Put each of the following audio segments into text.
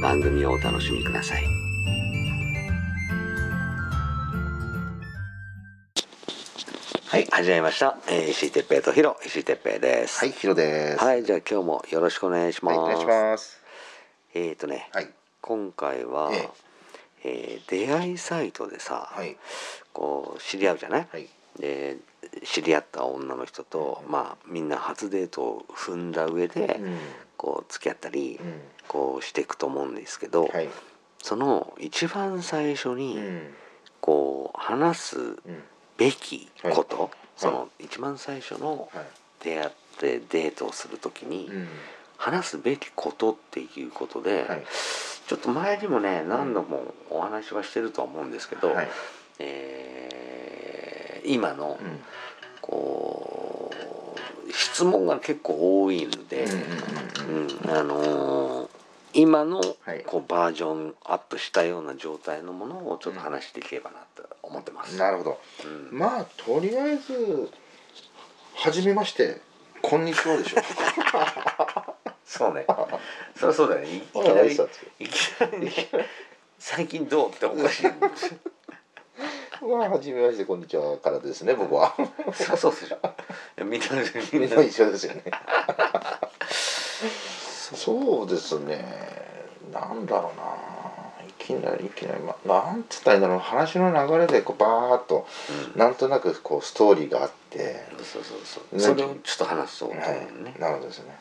番組をお楽しみください。はい、始めました。えー石井哲平とヒロ、石井哲平です。はい、ヒロです。はい、じゃあ今日もよろしくお願いします。はい、お願いします。えーとね、はい、今回は、ええー出会いサイトでさ、はい、こう知り合うじゃない、はい、で知り合った女の人と、まあみんな初デートを踏んだ上で、うん、こう付き合ったり、うん、こうしていくと思うんですけど、はい、その一番最初に、うん、こう話すうん、べきこと、はい。その一番最初のはい、出会ってデートをする時に、うん、話すべきことっていうことで、はい、ちょっと前にもね何度もお話はしてるとは思うんですけど、はい、えー今のうん、こう質問が結構多いので、うん、あのー今のはいこうバージョンアップしたような状態のものをちょっと話していけばなと思ってます。なるほど。うんまあ、とりあえず。初めまして。こんにちはでしょ そうね。そりゃそうだよね。いいきあなり挨拶いきなりね最近どうっておかしい。まあ、初めまして、こんにちはからですね、僕は。そうそうでしょ。いやみんなみんな一緒ですよね。そうですね。なんだろうな。いきなり、いきなり、ま、なんつったらいいんだろう、話の流れで、こう、バーっと。なんとなく、こう、ストーリーがあって。そうそうそう。ねそれをちょっと話そうと思はうのねい。。なるほどですね。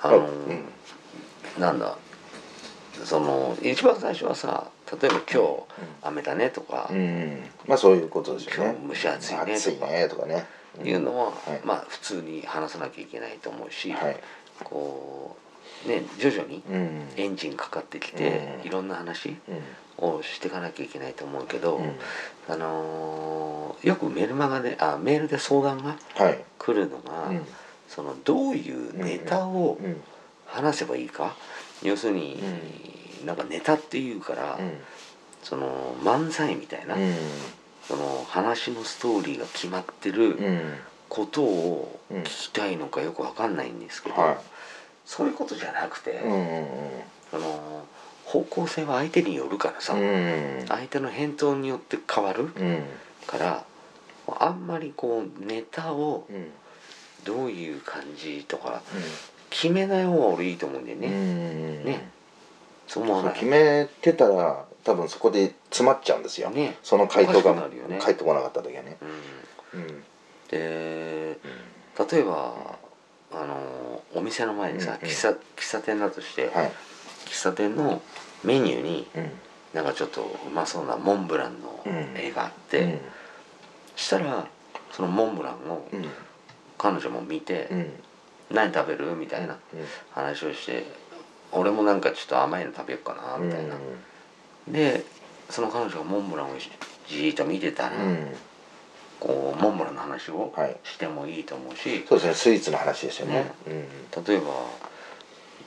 あのはい。うん。なんだ？その一番最初はさ、例えば今日雨だねとかうん、まあそういうことですよね。今日蒸し暑いね暑いねとかね。いうのは、はいまあ普通に話さなきゃいけないと思うし、はい。こうね徐々にうん。エンジンかかってきて、うんいろんな話うん。をしていかなきゃいけないと思うけど、うんあのーよくメルマガであメールで相談がはい。来るのが、うんそのどういうネタをうん。話せばいいか、要するに、なんかネタっていうから、うん。その漫才みたいな、うん。その話のストーリーが決まってるうん。ことをうん聞きたいのかよくわかんないんですけど、はそういうことじゃなくて。その方向性は相手によるからさ、うん。相手の返答によって変わるうん。からあんまりこうネタをうん。どういう感じとか決めない方が俺いいと思うんだようね。ん。ねそう思わない決めてたら、多分そこで詰まっちゃうんですよ。ねその回答が返ってこなかった時はね。うん、うん。で例えばあのお店の前にさ、うんうん喫茶喫茶店だとして、はい。喫茶店のメニューにうん。なんかちょっとうまそうなモンブランのうん絵があって、したらそのモンブランをうん。彼女も見てうん。「何食べる?」みたいな話をして「俺もなんかちょっと甘いの食べようかな」みたいな、でその彼女がモンブランをじーっと見てたら、うん。こうモンブランの話をはいしてもいいと思うし、そうですね。スイーツの話ですよね。例えば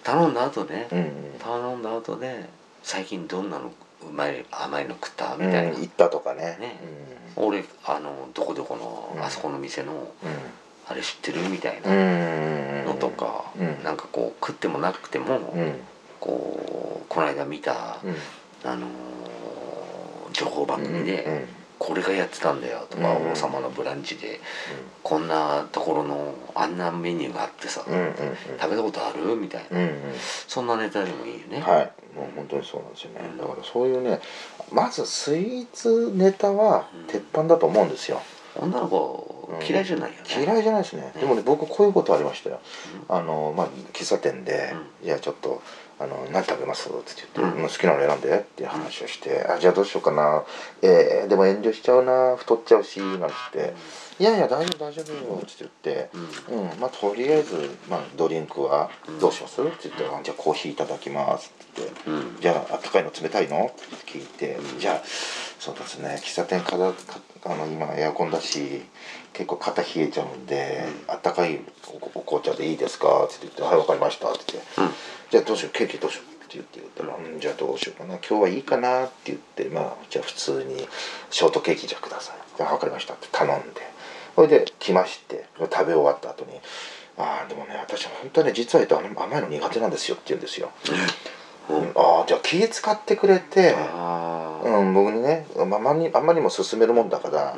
頼んだ後ね、うん。うん。頼んだ後で最近どんなのうまい甘いの食った？みうん。たいな、行ったとかね。ね俺あのどこどこのうんあそこの店のうん。あれ知ってる？みたいうん。なうん。のとか、うん。なんかこう食ってもなくても、うん。こうこの間見た、うん。あのー情報番組で、これがやってたんだよとか、うん王様のブランチでこんなところのあんなメニューがあってさ、食べたことある？みたいな、そんなネタでもいいよね、はい。もう本当にそうなんですよね。だからそういうねまずスイーツネタは鉄板だと思うんですよ女の子嫌いじゃないよね、嫌いじゃないですねでもね僕こういうことありましたよ。あのまあ喫茶店で「じゃあちょっとあの何食べます?」って言って、うん。好きなの選んで」っていう話をして「あじゃあどうしようかな。えー、でも遠慮しちゃうな太っちゃうし」なんつって「いやいや大丈夫大丈夫よ」って言ってうん。うん、まあとりあえず、まあ、ドリンクはどうします、って言ってあ「じゃあコーヒーいただきます」って言って。うん「じゃああったかいの冷たいの?」って聞いて「じゃあそうですね。喫茶店かだかあの今エアコンだし結構肩冷えちゃうんで、あったかいおお紅茶でいいですか?」って言って「はいわかりました」って言って、うん。じゃあどうしよう？ケーキどうしよう」って言って言ったら「うん、じゃあどうしようかな？今日はいいかな」って言ってまあじゃあ普通にショートケーキじゃください「じゃあ分かりました」って頼んで。それで来まして食べ終わった後に「ああでもね私本当はね実は言うとあの甘いの苦手なんですよ」って言うんですよ。うん。ああじゃあ気使ってくれて、ああ、うん、僕にねあまりあんまりにも勧めるもんだから、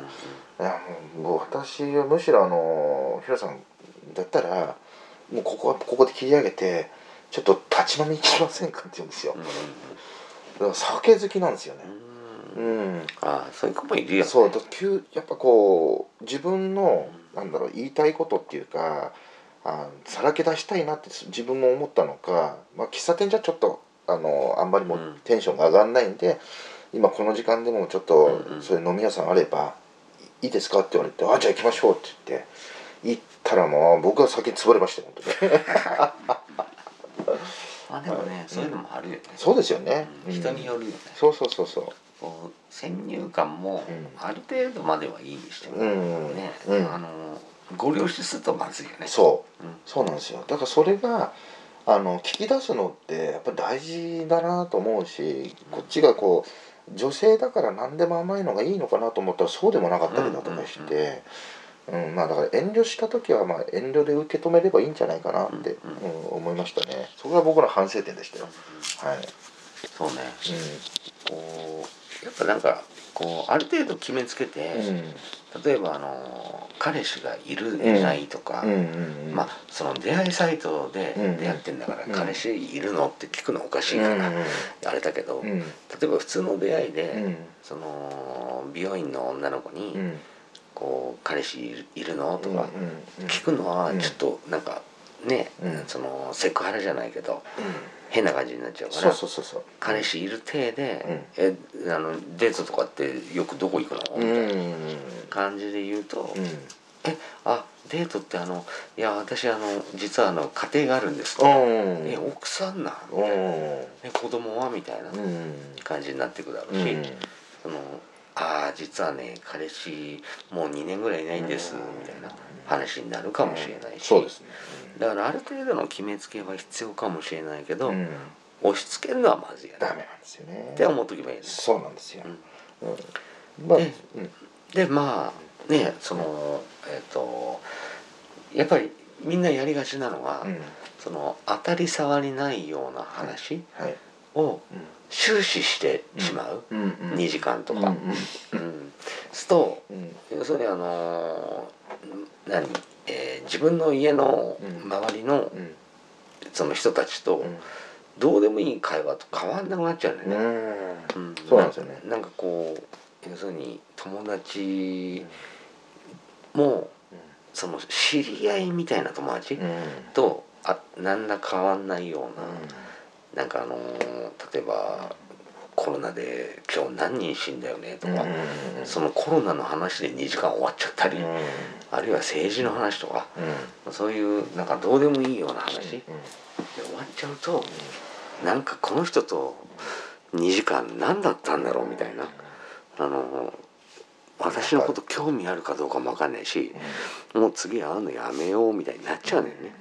いやもう私はむしろあのヒロさんだったらもうここはここで切り上げてちょっと立ち飲みにしませんかって言うんですよ。うんだから酒好きなんですよね。うん。うん。ああそういう子もいるよね。そうだ急やっぱこう自分のなんだろう言いたいことっていうかあさらけ出したいなって自分も思ったのか、まあ、喫茶店じゃちょっとあのあんまりもううん。テンションが上がらないんで、今この時間でもちょっとそういう飲み屋さんあればいいですかって言われて「あじゃあ行きましょう」って言って行ったらもう僕は先に潰れましたよ本当に。あでもね、そういうのもあるよね、そうですよね、うん。人によるよね、そうそうそうそこう先入観もうん。ある程度まではいいにしてうも、うん、ね、うん。あのご了承するとまずいよね。そう。うん。そうなんですよ。だからそれがあの聞き出すのってやっぱり大事だなと思うしこっちがこう女性だから何でも甘いのがいいのかなと思ったらそうでもなかったりだとかして、うんまあだから遠慮した時はまあ遠慮で受け止めればいいんじゃないかなって、うんうん。思いましたね。そこが僕の反省点でしたよ。はい、そうね。こうやっぱなんかこうある程度決めつけて、うん。例えばあの彼氏がいるんいないとか、まあその出会いサイトでうん出会ってんだから、うん。彼氏いるのって聞くのおかしいうんから、あれだけど、うん。例えば普通の出会いで、うん。その美容院の女の子に、うん。こう彼氏いるのとうんか聞くのはうんちょっとなんかね、うん。そのセクハラじゃないけど変な感じになっちゃうかそらうそうそうそう。彼氏いる体で、えあのデートとかってよくどこ行くの、うみたいなん。感じで言うと、うん。えあデートってあのいや私あの実はあの家庭があるんですえ奥さんなん？うん。え子供は？みたいなうん。感じになってくだろうし、うん。そのああ実はね彼氏もう2年ぐらいいないんですみたいな話になるかもしれないし、そうですね。だからある程度の決めつけは必要かもしれないけど、うん。押し付けるのはまずいよねダメなんですよね。って思っとけばいいねそうなんですよ。うん。うん。まあでまあねそのえっ、とやっぱりみんなやりがちなのは、うん。その当たり障りないような話はい。を終始してしまう、うんうん。2時間とか、うんうん。するとうん。要するにあのー何、えー自分の家のうん。周りのうん。その人たちとうん。どうでもいい会話と変わんなくなっちゃうんだよね。うん。うん。そうなんですよね。なんかこう要するに友達もその知り合いみたいな友達うん。とあ何ら変わんないような、なんかあのー例えばコロナで今日何人死んだよねとか、うん。そのコロナの話で2時間終わっちゃったり、うん。あるいは政治の話とかうん。そういうなんかどうでもいいような話で終わっちゃうとなんかこの人と2時間何だったんだろうみたいなあの私のこと興味あるかどうかも分かんないしもう次会うのやめようみたいになっちゃうんだよね。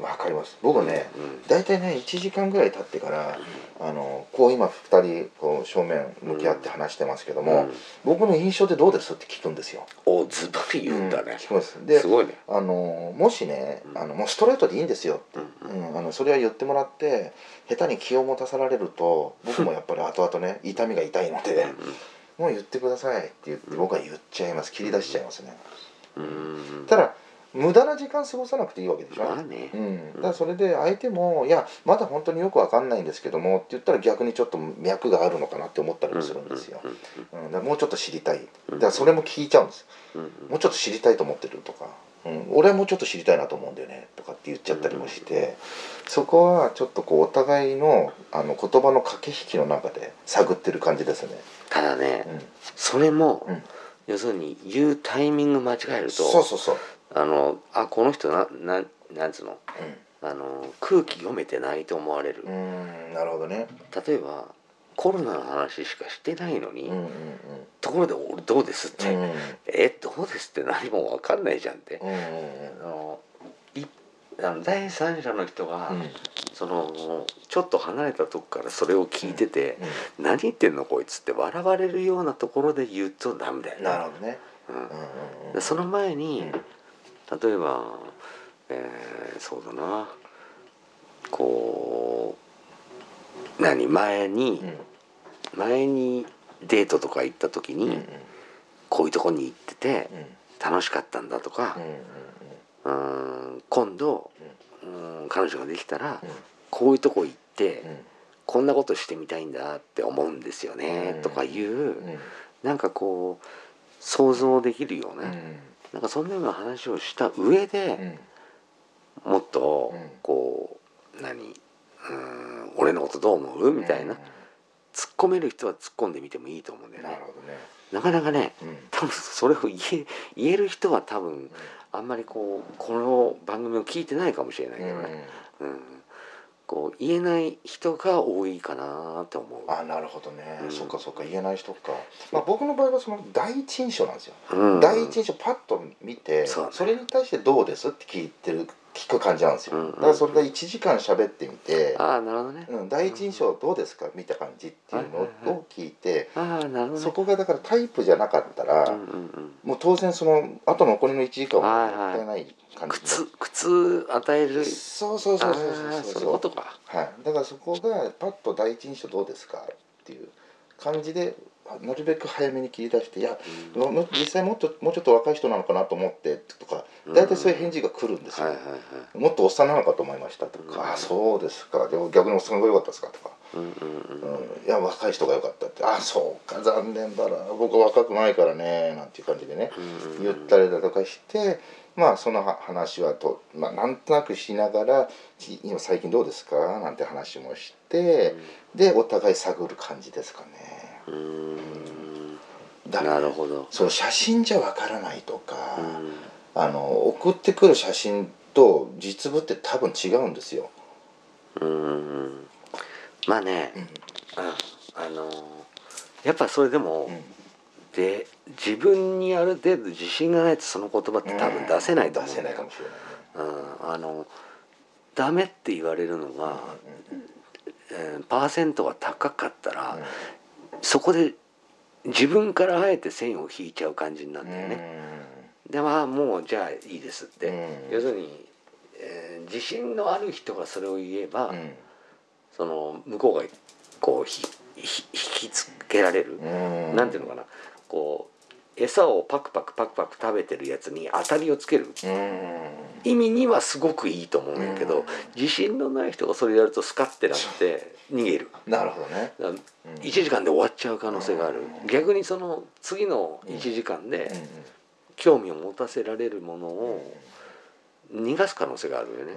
わかります。僕ねうん。大体ね1時間ぐらい経ってからあのこう今2人こう正面向き合って話してますけども、うん。僕の印象でどうですって聞くんですよ。おズバリ言うんだね聞。きます。ですごいね。あのもしねうん。あのもうストレートでいいんですよって、うんうん。あのそれは言ってもらって下手に気を持たさられると僕もやっぱり後々ね 痛みが痛いのでもう言ってくださいって言って僕は言っちゃいます。切り出しちゃいますね、うん。ただ無駄な時間過ごさなくていいわけでしょ、まあね。うん、だからそれで相手も「いやまだ本当によくわかんないんですけども」って言ったら逆にちょっと脈があるのかなって思ったりもするんですよ、うん、だもうちょっと知りたい。だからそれも聞いちゃうんです。うんもうちょっと知りたいと思ってるとか、うん、俺はもうちょっと知りたいなと思うんだよねとかって言っちゃったりもしてそこはちょっとこうお互いのあの言葉の駆け引きの中で探ってる感じですね、ただねうん、それもうん。要するに言うタイミング間違えるとそうそうそう、あのあこの人なななんつうの？あの空気読めてないと思われる。うん、うんなるほどね。例えばコロナの話しかしてないのに、うんうんところで俺どうですって、うん。うんえどうですって何も分かんないじゃんって、うんうんあのいあの第三者の人が、うん。うんそのちょっと離れたとこからそれを聞いてて、何言ってんのこいつって笑われるようなところで言うとダメだよね。なるほどね。うん。うんうんでその前に、うん例えば、えーそうだな。こう何？前に、前にデートとか行った時に、うんうん。こういうとこに行っててうん。楽しかったんだとかうんうん今度うん彼女ができたらうん。こういうとこ行ってうん。こんなことしてみたいんだって思うんですよねうん。とかいううん。なんかこう想像できるよううなんなんかそんなような話をした上うでん。もっとうん。こう何うん俺のことどう思う？みたいな突っ込める人は突っ込んでみてもいいと思うんだよね。なるほどね。なかなかねうん。多分それを言え言える人は多分あんまりこうこの番組を聞いてないかもしれないけどね、うん、こう言えない人が多いかなって思う。あなるほどね、うん。そっかそっか言えない人か、まあ、僕の場合はその第一印象なんですよ、うん。第一印象パッと見てそれに対してどうですって聞いてる聞く感じなんですよ、うんうんだからそれが1時間喋ってみて、ああなるほどね。うん、第一印象どうですか？見た感じっていうのを聞いてああなるほどね。そこがだからタイプじゃなかったら、うんうんうん。もう当然その後の残りの1時間はもったいない感じ苦痛苦痛与える。そうそうそうそうそう。そうそう。はい、だからそこがパッと第一印象どうですかっていう感じでなるべく早めに切り出していやうん。実際もっともうちょっと若い人なのかなと思ってとかうん。大体そういう返事が来るんですよ。もっとおっさんなのかと思いましたとか、うん。あそうですか。でも逆におっさんが良かったですかとか、うんうんううんん。いや若い人が良かったってあそうか残念だな僕は若くないからねなんていう感じでねうんうん言ったりだとかしてまあそのは話はと、まあ、なんとなくしながらち今最近どうですか？なんて話もして、でお互い探る感じですかね。うーんだなるほど。そう写真じゃわからないとか、うんあの送ってくる写真と実物って多分違うんですよ。うんうんうん。まあね、うん。うん。あのやっぱそれでも、うん。で自分にある程度自信がないとその言葉って多分出せないと思うんだよ。出せないかも。しれないね。うん、あのダメって言われるのが、えーパーセントが高かったら、そこで自分からあえて線を引いちゃう感じになるんだよね。でまあもうじゃあいいですって、うん。要するに、えー自信のある人がそれを言えば、うんうんその向こうがこうひひ引きつけられる、うん。なんていうのかな。こう餌をパクパクパクパク食べてるやつに当たりをつける。うん。意味にはすごくいいと思うんやけど、うん。自信のない人がそれやるとスカッてなって逃げる。なるほどね。だからうん。1時間で終わっちゃう可能性がある。うん。逆にその次の1時間でうん。うん。興味を持たせられるものを逃がす可能性があるよね。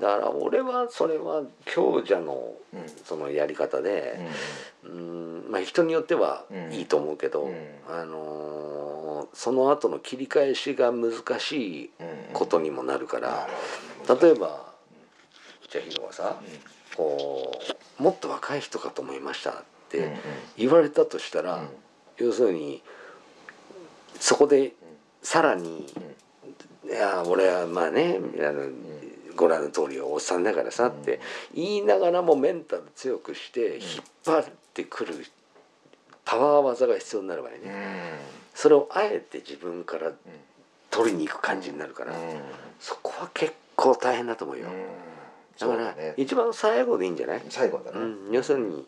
だから俺はそれは強者のうん。そのやり方でうんうん。まあ人によってはうん。いいと思うけどうん。あのーその後の切り返しが難しいうんことにもなるから例えばじゃあヒロはさこうもっと若い人かと思いましたって言われたとしたら、うん。要するにそこでさらに「いや俺はまあねあのご覧の通りおっさんだからさ」って言いながらもメンタル強くして引っ張ってくるパワー技が必要になる場合うん。ねそれをあえて自分から取りに行く感じになるからうん。そこは結構大変だと思うよ。うん。だから一番最後でいいんじゃない？最後だねうん、要するに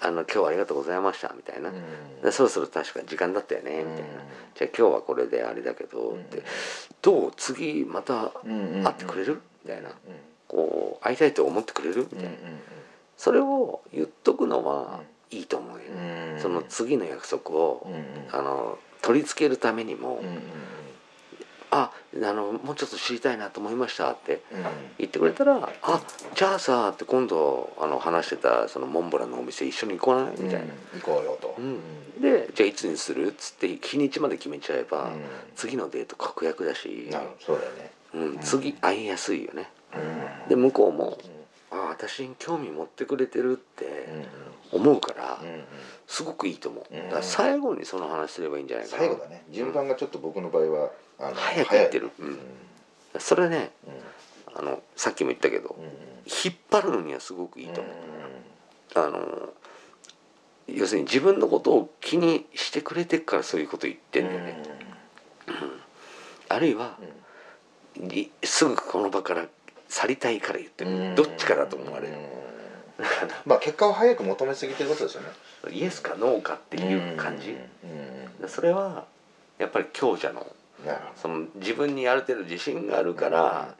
あの今日はありがとうございましたみたいな、うん。でそろそろ確か時間だったよねみたいな、うんじゃあ今日はこれであれだけどって、どう次またうん会ってくれる？みたいな。こう会いたいと思ってくれる？みたいな、うんそれを言っとくのはいいと思うよ、うん。その次の約束を、あの取り付けるためにも、ああのもうちょっと知りたいなと思いましたってうん。言ってくれたら「あじゃあさ」って今度あの話してたそのモンブランのお店一緒に行こうないみたいな。行こうよと。うん。でじゃあいつにするっつって日にちまで決めちゃえば、う次のデート確約だし。ん、なるそうだよね。うん、次会いやすいよね。うん。で向こうも「あ私に興味持ってくれてる」ってうん思うからうんうん。すごくいいと思う。うん。だから最後にその話すればいいんじゃないかな。最後だね。順番がちょっと僕の場合は早く言ってる。それねうん。あのさっきも言ったけどうん引っ張るのにはすごくいいと思う。うあの要するに自分のことを気にしてくれてっからそういうこと言ってんだよね。あるいはいすぐこの場から去りたいから言ってうんるどっちかだと思われる。うん。まあ結果を早く求めすぎてることですよね。イエスかノーかっていう感じ。うん。それはやっぱり強者のその自分にある程度自信があるから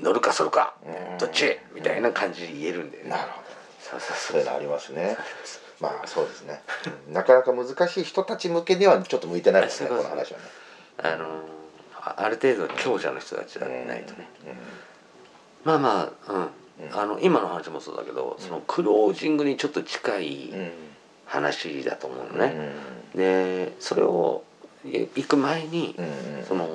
乗るかそるかうん。どっち？みたいな感じで言えるんだよねなるほど。そうそうそう。いうのありますね。まあそうですね。うん。なかなか難しい人たち向けにはちょっと向いてないですねこの話はね。あのあある程度強者の人たちじゃないとね。まあまあうん。あの今の話もそうだけどそのクロージングにちょっと近い話だと思うのうん。ねでそれをい行く前にその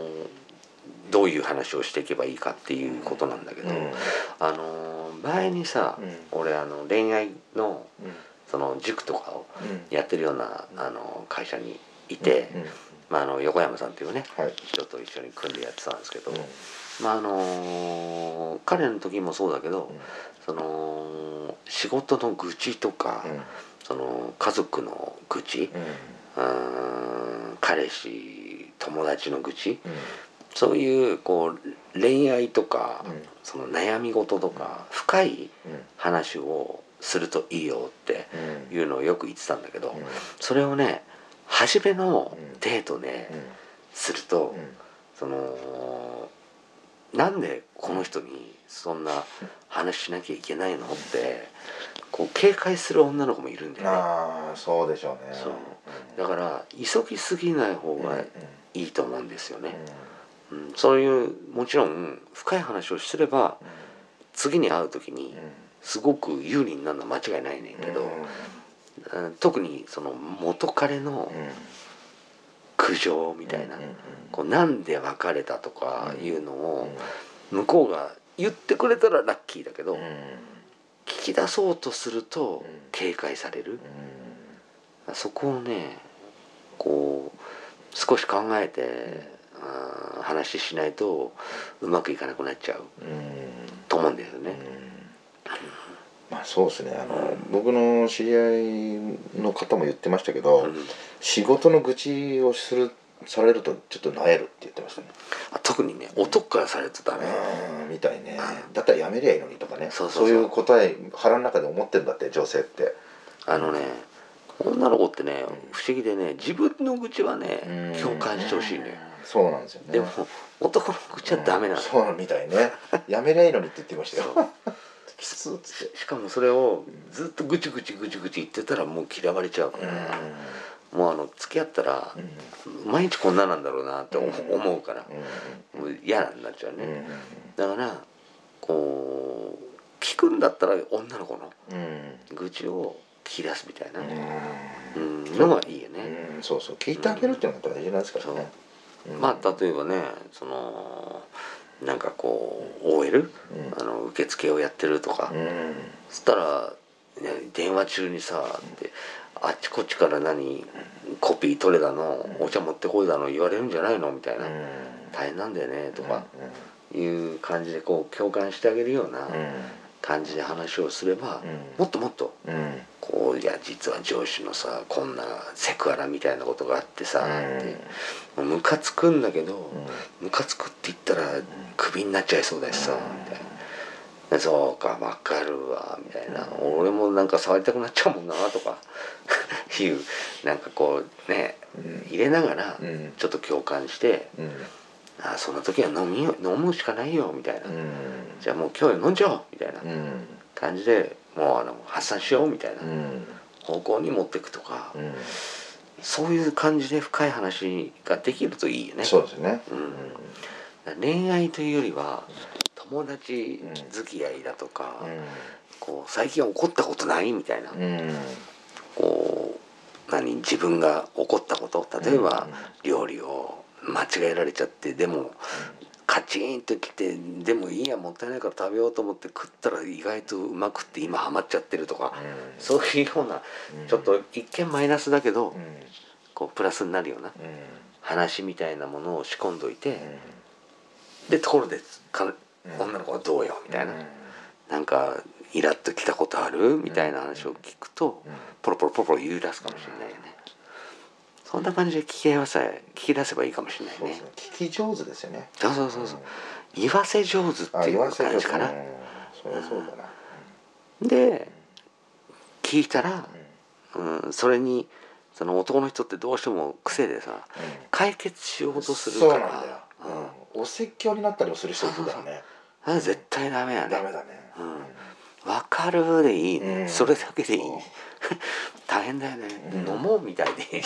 どういう話をしていけばいいかっていうことなんだけど、うん。あの前にさ、うん。俺あの恋愛のうん。その塾とかをうん。やってるようなあの会社にいて、まあ、あの横山さんっていうねはい。人と一緒に組んでやってたんですけど、うん。まああの彼の時もそうだけど、うん。その仕事の愚痴とか、うん。その家族の愚痴、うーん彼氏友達の愚痴？うん。そういうこう恋愛とか、うん。その悩み事とか、深いうん。話をするといいよってうん。いうのをよく言ってたんだけど、うん。それをね初めのうん。デートでうん。すると、うん。そのなんでこの人にそんな話しなきゃいけないのってこう警戒する女の子もいるんだよね。ああそうでしょうね。そう。だから急ぎすぎない方うんがいいと思うんですよね、うん。うん、そういうもちろん深い話をすれば次に会う時にすごく有利になるのは間違いないねんけど、うん。特にその元彼の苦情みたいな、こうなんで別れたとかいうのを向こうが言ってくれたらラッキーだけど、聞き出そうとするとうん。警戒される、そこをねこう少し考えて、あー話しないとうまくいかなくなっちゃうと思うんですよね。まあそうですね。あの僕の知り合いの方も言ってましたけど、うん。仕事の愚痴をするされるとちょっとなえるって言ってましたね。あ特にね男からされるとダメ、うんみたいね。だったらやめりゃいいのにとかね。そういう答え腹の中で思ってるんだって女性って。あのね女の子ってね不思議でね自分の愚痴はね共感してほしいのよ。そうなんですよね。でも男の愚痴はダメなの、そうみたいね。やめりゃいいのにって言ってましたよきつっつって。しかもそれをずっとぐちぐちぐちぐち言ってたらもう嫌われちゃうから、もうあの付き合ったら毎日こんななんだろうなって思うん。思うから。もう嫌になっちゃうね、だからこう聞くんだったら女の子の愚痴を聞き出すみたいな、うん。のがいいよね、うん。そうそう。聞いてあげるっていうのが大事なんですからね。うん。まあ例えばねそのなんかこう OL、うん。あの受付をやってるとか、うん。そしたら、ね電話中にさってあっちこっちから何コピー取れだの？お茶持ってこいだの？言われるんじゃないの？みたいな、大変なんだよねとか。いう感じでこう共感してあげるような感じで話をすれば、うん。もっともっとうん。うんこういや実は上司のさこんなセクハラみたいなことがあってさ、って。ムカつくんだけど、ムカつくって言ったらクビになっちゃいそうだしさ、みたいな。でそうかわかるわみたいな、俺もなんか触りたくなっちゃうもんなとか。いうなんかこうね、入れながらうん。ちょっと共感して、うん。あそんな時は飲みよ飲むしかないよみたいな、うん。じゃあもう今日飲んじゃおうみたいなうん。感じでもうあの発散しようみたいな。うん。方向に持っていくとか、うん。そういう感じで深い話ができるといいよね。そうですね。うん恋愛というよりは友達付き合いだとか、こう最近怒ったことないみたいな、うん。うんこう何自分が怒ったこと。例えばうん。料理を間違えられちゃってでもカチンときてでもいいやもったいないから食べようと思って食ったら意外とうまくって今ハマっちゃってるとか、うん。そういうようなうん。ちょっと一見マイナスだけど、うん。こうプラスになるような話みたいなものを仕込んどいて、でところでかうん。女の子はどうよ？みたいな、うん。なんかイラッときたことある？みたいな話を聞くと、うん。ポロポロポロポロ言い出すかもしれないよね、そんな感じで聞き合わせ聞き出せばいいかもしれないね。ね聞き上手ですよね。そうそうそうそう。言わせ上手っていう感じかな、うん。そりゃそうだな。で聞いたら、うん、それにその男の人ってどうしても癖でさ解決しようとするからお説教になったりもする人いるからね うん、絶対ダメやね。ダメだね。うん。わかるでいいね、うん。それだけでいい 大変だよね、うん。飲もうみたいでいい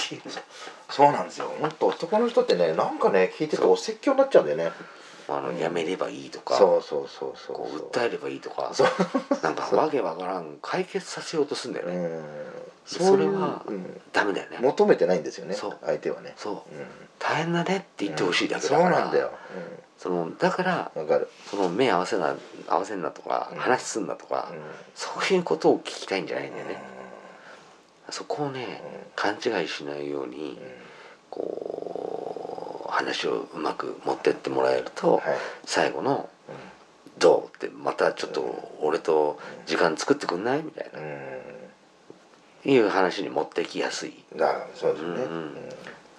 そうなんですよ。もっと男の人ってねなんかね聞いててお説教になっちゃうんだよねあのやめればいいとかそうそうそうそうこう訴えればいいとかそう。なんかわけわからん解決させようとするんだよね、うん。それはうん。ダメだよね。求めてないんですよねそう。相手はね。そう。うん。大変だねって言ってほしいだけそうだから、なんだよ。そのだからその目合わせな合わせんなとか、うん。話すんなとか、うん。そういうことを聞きたいんじゃないんだよね、そこをね、勘違いしないように、こう話をうまく持ってってもらえると、はい。最後の「どう?」ってまたちょっと俺と時間作ってくんないみたいな、うん。いう話に持ってきやすい。だそうですね。うんうん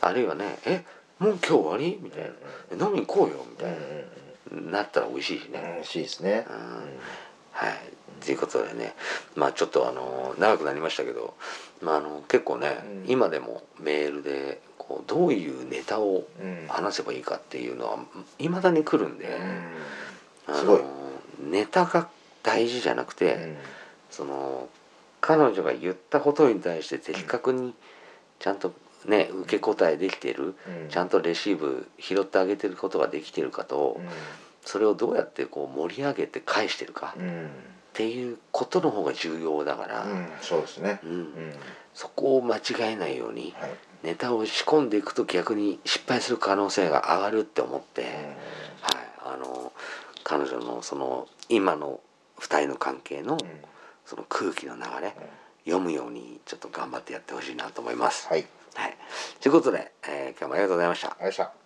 あるいはね「えもう今日終わり?」みたいな「飲みに行こうよ」みたいな、なったら美味しいしね、うん美味しいですね。うん。はい。ということでね。まあちょっとあの長くなりましたけど、まあ、あの結構ね、うん。今でもメールでどういうネタをうん。話せばいいかっていうのはいまだに来るんで、あのすごい。ネタが大事じゃなくて、うん。その彼女が言ったことに対して的確にちゃんとね受け答えできてる、うん。ちゃんとレシーブ拾ってあげてることができてるかと、それをどうやってこう盛り上げて返してるかっうん。うんていうことの方が重要だから、うん。そうですね。うん。うん。そこを間違えないようにはいネタを仕込んでいくと逆に失敗する可能性が上がるって思って、はい、あの彼女のその今の2人の関係のその空気の流れ、読むようにちょっと頑張ってやってほしいなと思います。はい。はい、ということで、えー今日もありがとうございました。ありがとうございました